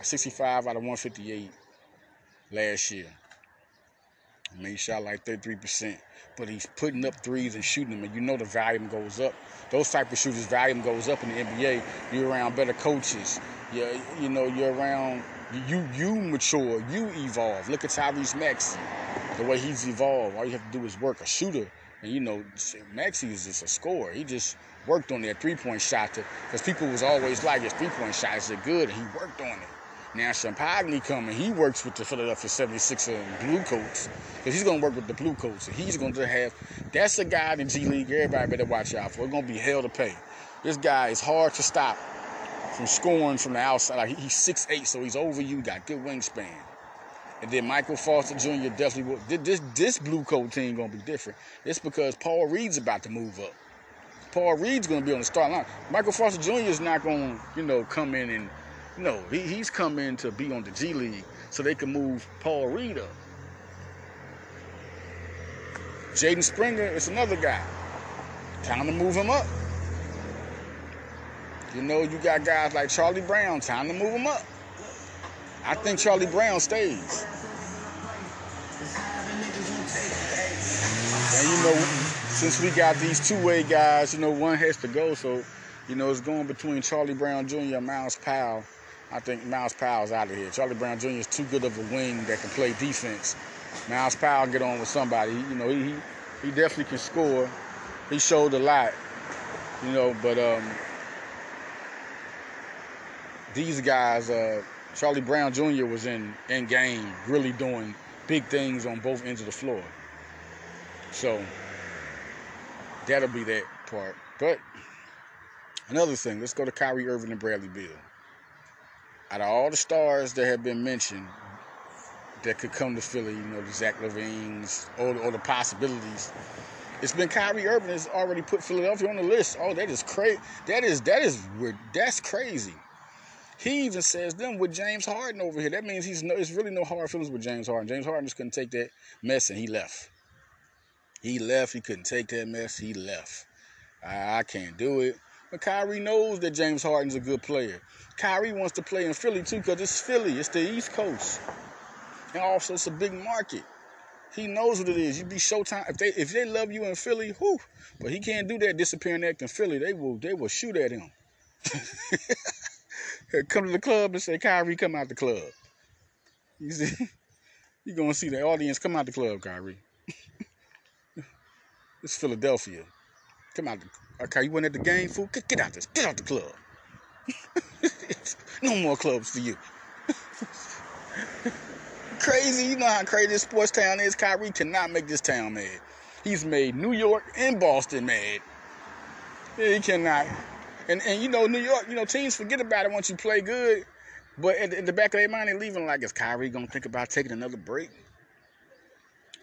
65 out of 158 last year. I mean, he shot like 33%, but he's putting up threes and shooting them, and you know the volume goes up. Those type of shooters, volume goes up in the NBA. You're around better coaches. You, you know, you're around, you you mature, you evolve. Look at Tyrese Maxey, the way he's evolved. All you have to do is work. A shooter, and you know, Maxey is just a scorer. He just worked on that three-point shot because people was always like, his three-point shots are good, and he worked on it. Now Champagnie coming, he works with the Philadelphia 76 and Blue Coats. Because he's gonna work with the Blue Coats. And he's gonna have that's a guy in G League everybody better watch out for. It's gonna be hell to pay. This guy is hard to stop from scoring from the outside. Like he's 6'8, so he's over you, got good wingspan. And then Michael Foster Jr. definitely will. This this blue coat team gonna be different. It's because Paul Reed's about to move up. Paul Reed's gonna be on the start line. Michael Foster Jr. is not gonna, you know, come in and no, he, he's come in to be on the G League so they can move Paul Reed up. Jaden Springer is another guy. Time to move him up. You know, you got guys like Charlie Brown. Time to move him up. I think Charlie Brown stays. And you know, since we got these two-way guys, you know, one has to go. So, you know, it's going between Charlie Brown Jr. and Myles Powell. I think Myles Powell's out of here. Charlie Brown Jr. is too good of a wing that can play defense. Myles Powell get on with somebody. You know, he he definitely can score. He showed a lot. You know, but um, these guys, uh, Charlie Brown Jr. was in in game, really doing big things on both ends of the floor. So that'll be that part. But another thing, let's go to Kyrie Irving and Bradley Beal out of all the stars that have been mentioned that could come to Philly, you know, the Zach LaVines or, or the possibilities, it's been Kyrie Irving has already put Philadelphia on the list. Oh, that is crazy. That is that is that's crazy. He even says them with James Harden over here. That means he's no, it's really no hard feelings with James Harden. James Harden just couldn't take that mess and he left. He left. He couldn't take that mess. He left. I, I can't do it. But Kyrie knows that James Harden's a good player. Kyrie wants to play in Philly too because it's Philly. It's the East Coast. And also it's a big market. He knows what it is. You be Showtime. If they if they love you in Philly, whoo. But he can't do that disappearing act in Philly. They will they will shoot at him. come to the club and say, Kyrie, come out the club. You see? You're gonna see the audience come out the club, Kyrie. it's Philadelphia. Come out okay, you went at the game, fool? Get, get out this, get out the club. no more clubs for you. crazy, you know how crazy this sports town is. Kyrie cannot make this town mad. He's made New York and Boston mad. He cannot. And and you know, New York, you know, teams forget about it once you play good. But in, the back of their mind, they're leaving like, is Kyrie gonna think about taking another break?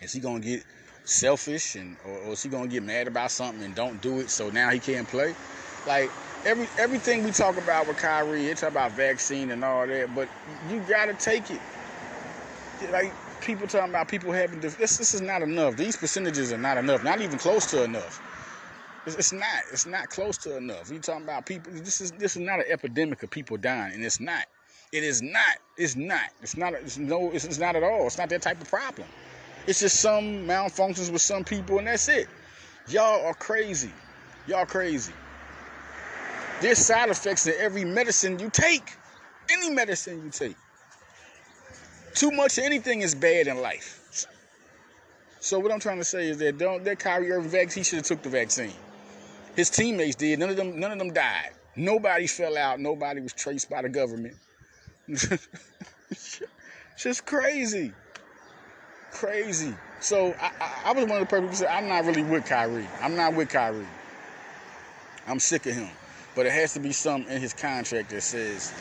Is he gonna get selfish and or, or is he gonna get mad about something and don't do it so now he can't play? Like every everything we talk about with Kyrie, it's about vaccine and all that, but you gotta take it. Like people talking about people having this, this is not enough. These percentages are not enough. Not even close to enough. It's, it's not. It's not close to enough. You talking about people? This is this is not an epidemic of people dying, and it's not. It is not. It's not. It's not. It's no. It's, it's not at all. It's not that type of problem. It's just some malfunctions with some people, and that's it. Y'all are crazy. Y'all crazy. There's side effects to every medicine you take. Any medicine you take. Too much of anything is bad in life. So what I'm trying to say is that don't that Kyrie Irving vaccine, he should have took the vaccine. His teammates did. None of them, none of them died. Nobody fell out. Nobody was traced by the government. Just crazy. Crazy. So I, I, I, was one of the people who said, I'm not really with Kyrie. I'm not with Kyrie. I'm sick of him. But it has to be something in his contract that says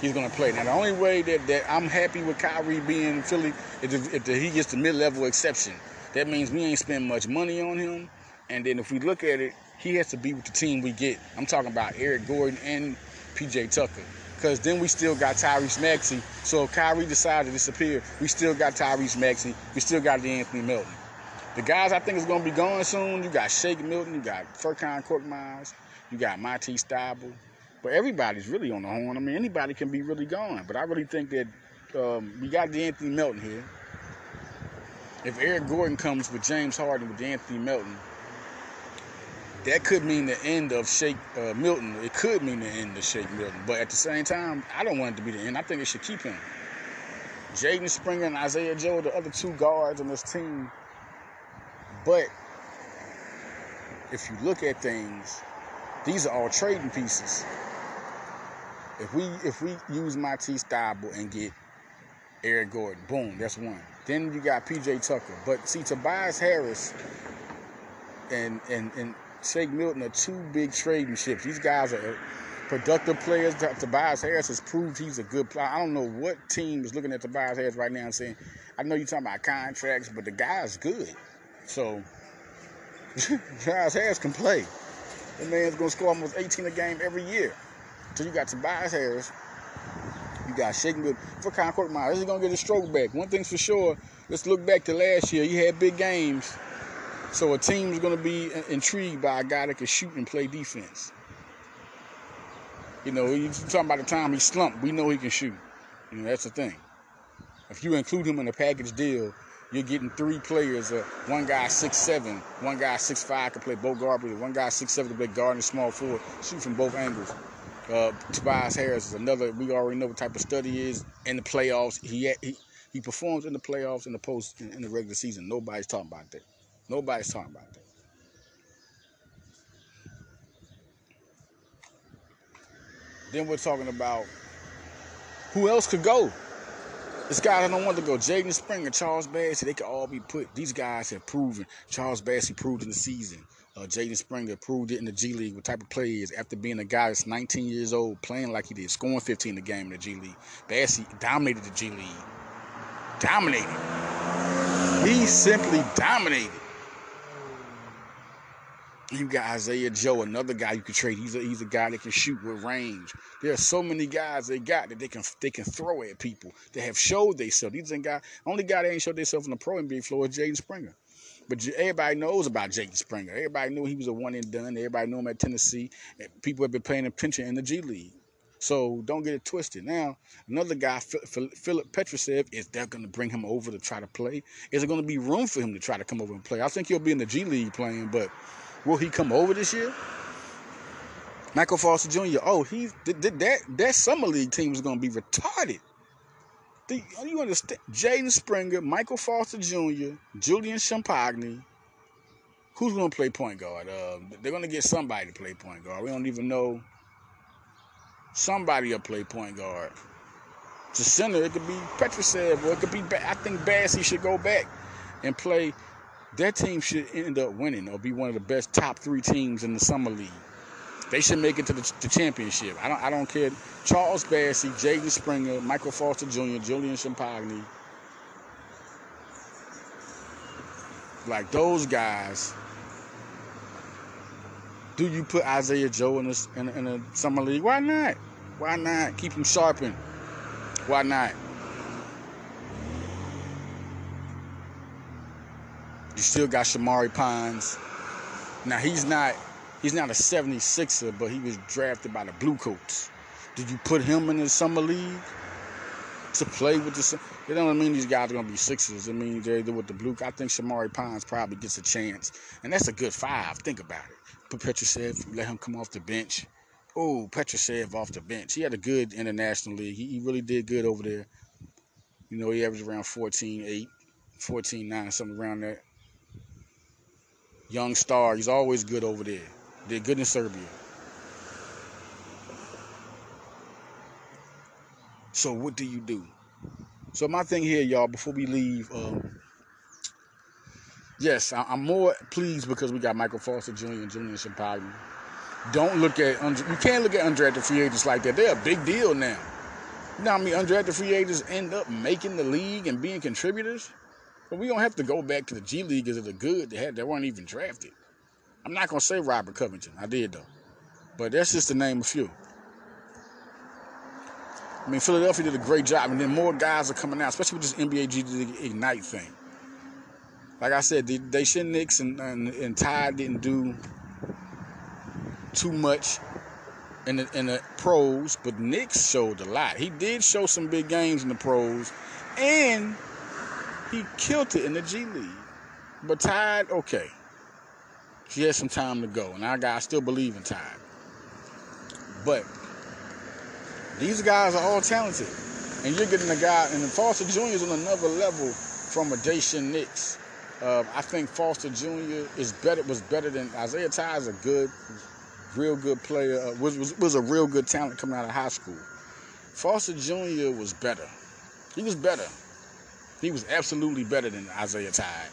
he's going to play. Now, the only way that, that I'm happy with Kyrie being in Philly is if, if the, he gets the mid-level exception. That means we ain't spend much money on him. And then if we look at it, he has to be with the team we get. I'm talking about Eric Gordon and PJ Tucker. Because then we still got Tyrese Maxey. So if Kyrie decided to disappear, we still got Tyrese Maxey. We still got DeAnthony Melton. The guys I think is going to be gone soon, you got Shake Milton, you got Furkan Korkmaz, you got Matisse Thybulle. But everybody's really on the horn. I mean, anybody can be really gone. But I really think that um, we got DeAnthony Melton here. If Eric Gordon comes with James Harden with Anthony Melton, that could mean the end of Shake uh, Milton. It could mean the end of Shake Milton. But at the same time, I don't want it to be the end. I think it should keep him. Jaden Springer and Isaiah Joe the other two guards on this team. But if you look at things, these are all trading pieces. If we if we use Matisse Thybulle and get Eric Gordon, boom, that's one. Then you got PJ Tucker. But see, Tobias Harris and and and Shake Milton are two big trading ships. These guys are productive players. Tobias Harris has proved he's a good player. I don't know what team is looking at Tobias Harris right now and saying, I know you're talking about contracts, but the guy's good. So Tobias Harris can play. The man's gonna score almost 18 a game every year. So you got Tobias Harris, you got Shake Milton. Furkan Korkmaz, he's gonna get a stroke back. One thing's for sure, let's look back to last year. You had big games so a team is going to be intrigued by a guy that can shoot and play defense. You know, you talking about the time he slumped. We know he can shoot. You know, that's the thing. If you include him in a package deal, you're getting three players. Uh, one guy six seven, one guy six five can play both guard. One guy six seven can play guard and small forward, shoot from both angles. Uh, Tobias Harris is another. We already know what type of study he is in the playoffs. He he, he performs in the playoffs in the post in, in the regular season. Nobody's talking about that. Nobody's talking about that. Then we're talking about who else could go. This guy I don't want to go. Jaden Springer, Charles Bassey, they could all be put. These guys have proven. Charles Bassey proved in the season. Uh, Jaden Springer proved it in the G League. What type of player he is after being a guy that's 19 years old, playing like he did, scoring 15 a game in the G League. Bassey dominated the G League. Dominated. He simply dominated. You got Isaiah Joe, another guy you can trade. He's a he's a guy that can shoot with range. There are so many guys they got that they can they can throw at people. They have showed themselves. These are guy only guy that ain't showed themselves on the pro NBA floor is Jaden Springer. But everybody knows about Jaden Springer. Everybody knew he was a one and done. Everybody knew him at Tennessee. People have been paying attention in the G League. So don't get it twisted. Now, another guy, Filip Petrusev, is that going to bring him over to try to play? Is there going to be room for him to try to come over and play? I think he'll be in the G League playing, but Will he come over this year? Michael Foster Jr. Oh, he's that that summer league team is going to be retarded. Do you understand? Jaden Springer, Michael Foster Jr., Julian Champagnie. Who's going to play point guard? Uh, they're going to get somebody to play point guard. We don't even know. Somebody will play point guard. The center, it could be Petrusev, or it could be. I think Bassey should go back and play that team should end up winning or be one of the best top three teams in the summer league. They should make it to the, the championship. I don't, I don't care. Charles Bassey, Jaden Springer, Michael Foster Jr., Julian Champagnie. Like those guys. Do you put Isaiah Joe in a, in, in a summer league? Why not? Why not? Keep him sharpened. Why not? You still got Shamorie Ponds. Now he's not he's not a 76er, but he was drafted by the Bluecoats. Did you put him in the summer league to play with the? It don't mean these guys are gonna be sixers. It means they're, with the blue. I think Shamorie Ponds probably gets a chance, and that's a good five. Think about it. Put Petrusev, let him come off the bench. Oh, Petrusev off the bench. He had a good international league. He, he really did good over there. You know, he averaged around 14, 8, 14, 9, something around there. Young star, he's always good over there. Did good in Serbia. So what do you do? So my thing here, y'all, before we leave, um, yes, I, am more pleased because we got Michael Foster Jr. and Julian Champagnie. Don't look at you can't look at undrafted free agents like that. They're a big deal now. You know how I many undrafted free agents end up making the league and being contributors? But we don't have to go back to the G Leaguers that are good that had that weren't even drafted. I'm not gonna say Robert Covington. I did though. But that's just to name a few. I mean, Philadelphia did a great job, and then more guys are coming out, especially with this NBA G Ignite thing. Like I said, the Daishen Nix and, and, and Ty didn't do too much in the, in the pros, but Nix showed a lot. He did show some big games in the pros, and he killed it in the G League. But Tide, okay. He has some time to go, and I, I still believe in Tide. But these guys are all talented. And you're getting a guy, and Foster Jr. is on another level from a Daishen Nix. Uh, I think Foster Jr. is better was better than Isaiah Ty is a good, real good player. Uh, was, was was a real good talent coming out of high school. Foster Jr. was better. He was better. He was absolutely better than Isaiah Ty.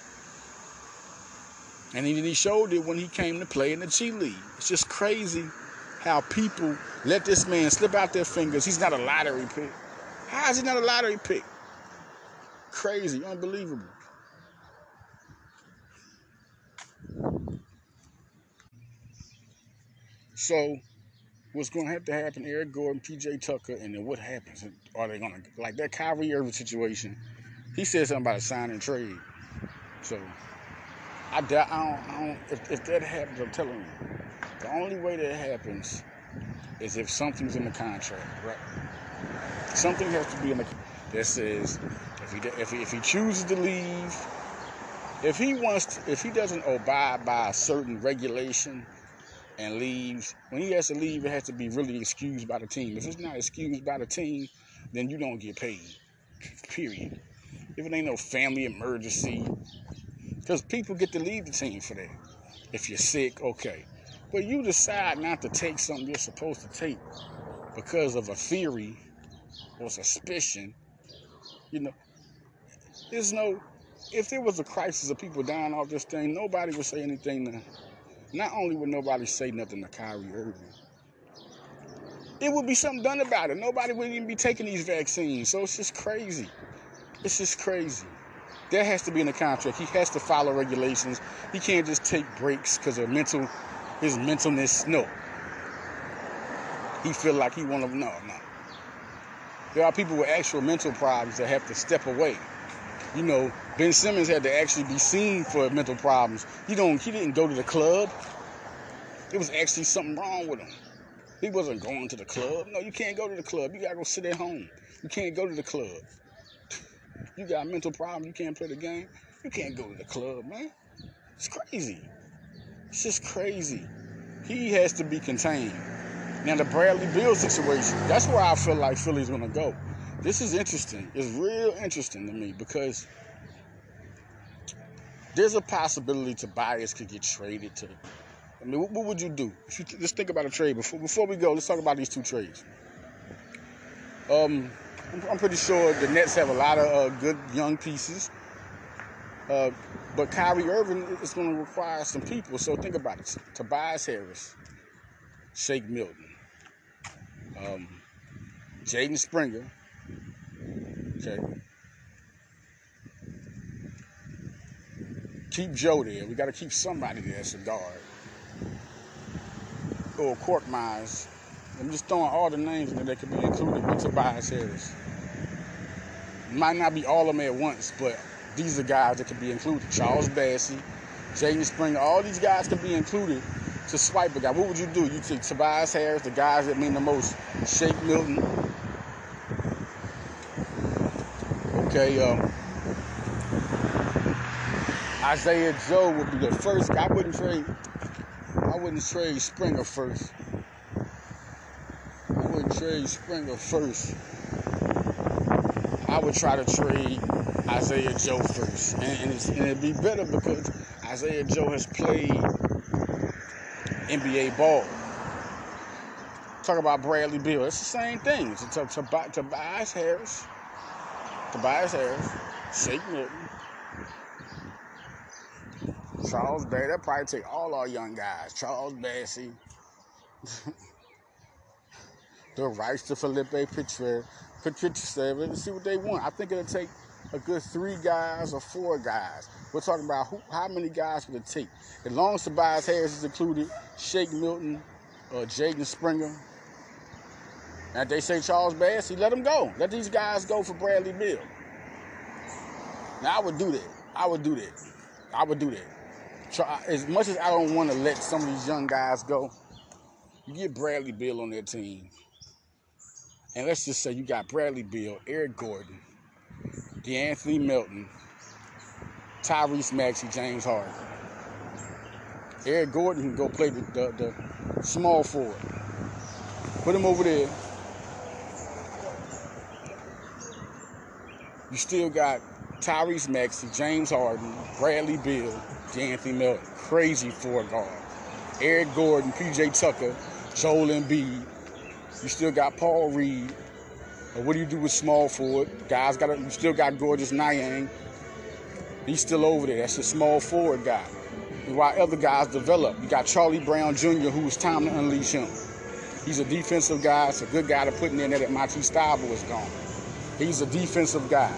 And he, he showed it when he came to play in the G League. It's just crazy how people let this man slip out their fingers. He's not a lottery pick. How is he not a lottery pick? Crazy, unbelievable. So, what's going to have to happen? Eric Gordon, PJ Tucker, and then what happens? Are they going to like that Kyrie Irving situation? He said something about a sign and trade. So, I doubt. I don't. I don't if, if that happens, I'm telling you, the only way that happens is if something's in the contract, right? Something has to be in the that says if he if he, if he chooses to leave, if he wants, to, if he doesn't abide by a certain regulation and leaves, when he has to leave, it has to be really excused by the team. If it's not excused by the team, then you don't get paid. Period. If it ain't no family emergency, because people get to leave the team for that. If you're sick, okay. But you decide not to take something you're supposed to take because of a theory or suspicion, you know, there's no, if there was a crisis of people dying off this thing, nobody would say anything to, not only would nobody say nothing to Kyrie Irving, it would be something done about it. Nobody would even be taking these vaccines. So it's just crazy. It's just crazy. That has to be in the contract. He has to follow regulations. He can't just take breaks because of mental his mentalness. No. He feel like he want to, no, no. There are people with actual mental problems that have to step away. You know, Ben Simmons had to actually be seen for mental problems. He don't, he didn't go to the club. It was actually something wrong with him. He wasn't going to the club. No, you can't go to the club. You gotta go sit at home. You can't go to the club. You got mental problem. You can't play the game. You can't go to the club, man. It's crazy. It's just crazy. He has to be contained. Now the Bradley Beal situation, that's where I feel like Philly's gonna go. This is interesting. It's real interesting to me because there's a possibility Tobias could get traded to. I mean, what, what would you do? If you just think about a trade before before we go. Let's talk about these two trades. Um, I'm, pretty sure the Nets have a lot of uh, good young pieces. Uh, but Kyrie Irving is going to require some people. So think about it. Tobias Harris, Shake Milton, um, Jaden Springer. Okay. Keep Joe there. We got to keep somebody there as a guard. Or Court Myers. I'm just throwing all the names that could be included with Tobias Harris. Might not be all of them at once, but these are guys that could be included. Charles Bassey, Jaden Springer, all these guys could be included to swipe a guy. What would you do? You take Tobias Harris, the guys that mean the most, Shake Milton. Okay, um, Isaiah Joe would be the first. I wouldn't trade. I wouldn't trade Springer first. I wouldn't trade Springer first. I would try to trade Isaiah Joe first. And, and, and, it'd be better because Isaiah Joe has played NBA ball. Talk about Bradley Beal. It's the same thing. It's to, to, to, Tobias Harris, Tobias Harris, Shake Milton, Charles Bassey. That probably take all our young guys. Charles Bassey. the rights to Felipe Petrer. Petrer, let's see what they want. I think it'll take a good three guys or four guys. We're talking about who, how many guys will it take. As long as Tobias Harris is included, Shake Milton, uh, Jaden Springer. And they say Charles Bass, he let them go. Let these guys go for Bradley Beal. Now I would do that. I would do that. I would do that. As much as I don't want to let some of these young guys go, you get Bradley Beal on their team. And let's just say you got Bradley Beal, Eric Gordon, DeAnthony Melton, Tyrese Maxey, James Harden. Eric Gordon can go play the, the, the small forward. Put him over there. You still got Tyrese Maxey, James Harden, Bradley Beal, DeAnthony Melton. Crazy four guard. Eric Gordon, PJ Tucker, Joel Embiid. You still got Paul Reed, what do you do with small forward? Guys got you still got Georges Niang. He's still over there. That's a small forward guy. While other guys develop, you got Charlie Brown Jr., who's time to unleash him. He's a defensive guy. It's a good guy to put in there that Matisse Thybulle is gone. He's a defensive guy.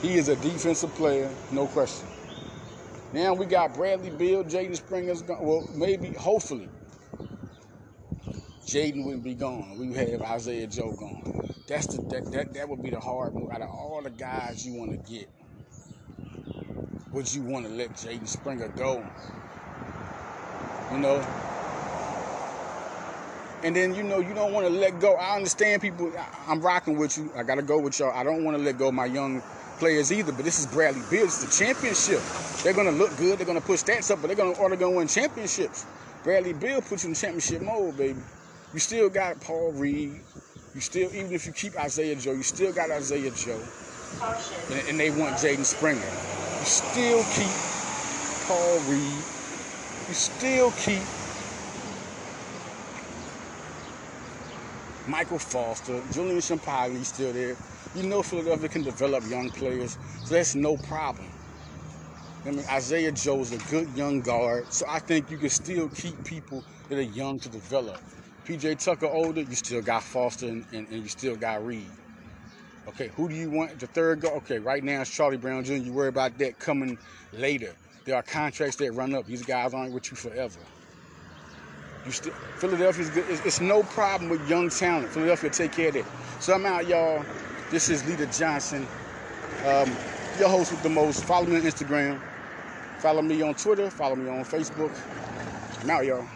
He is a defensive player, no question. Now we got Bradley Beal, Jaden Springer's gone. Well, maybe, hopefully, Jaden wouldn't be gone. We would have Isaiah Joe gone. That's the that, that that would be the hard move. Out of all the guys you want to get, would you want to let Jaden Springer go? You know? And then you know you don't want to let go. I understand people. I'm rocking with you. I gotta go with y'all. I don't want to let go of my young players either. But this is Bradley Beal. It's the championship. They're gonna look good. They're gonna push stats up, but they're gonna order gonna win championships. Bradley Beal puts you in championship mode, baby. You still got Paul Reed. You still, even if you keep Isaiah Joe, you still got Isaiah Joe. Oh, and, and they want Jaden Springer. You still keep Paul Reed. You still keep Michael Foster, Julian Champagnie still there. You know Philadelphia can develop young players, so that's no problem. I mean, Isaiah Joe's a good young guard, so I think you can still keep people that are young to develop. PJ Tucker older, you still got Foster and, and, and, you still got Reed. Okay, who do you want? The third guy? Okay, right now it's Charlie Brown Jr. You worry about that coming later. There are contracts that run up. These guys aren't with you forever. You still Philadelphia's good. It's, it's, no problem with young talent. Philadelphia take care of that. So I'm out, y'all. This is Leader Johnson, um, your host with the most. Follow me on Instagram. Follow me on Twitter. Follow me on Facebook. I'm out, y'all.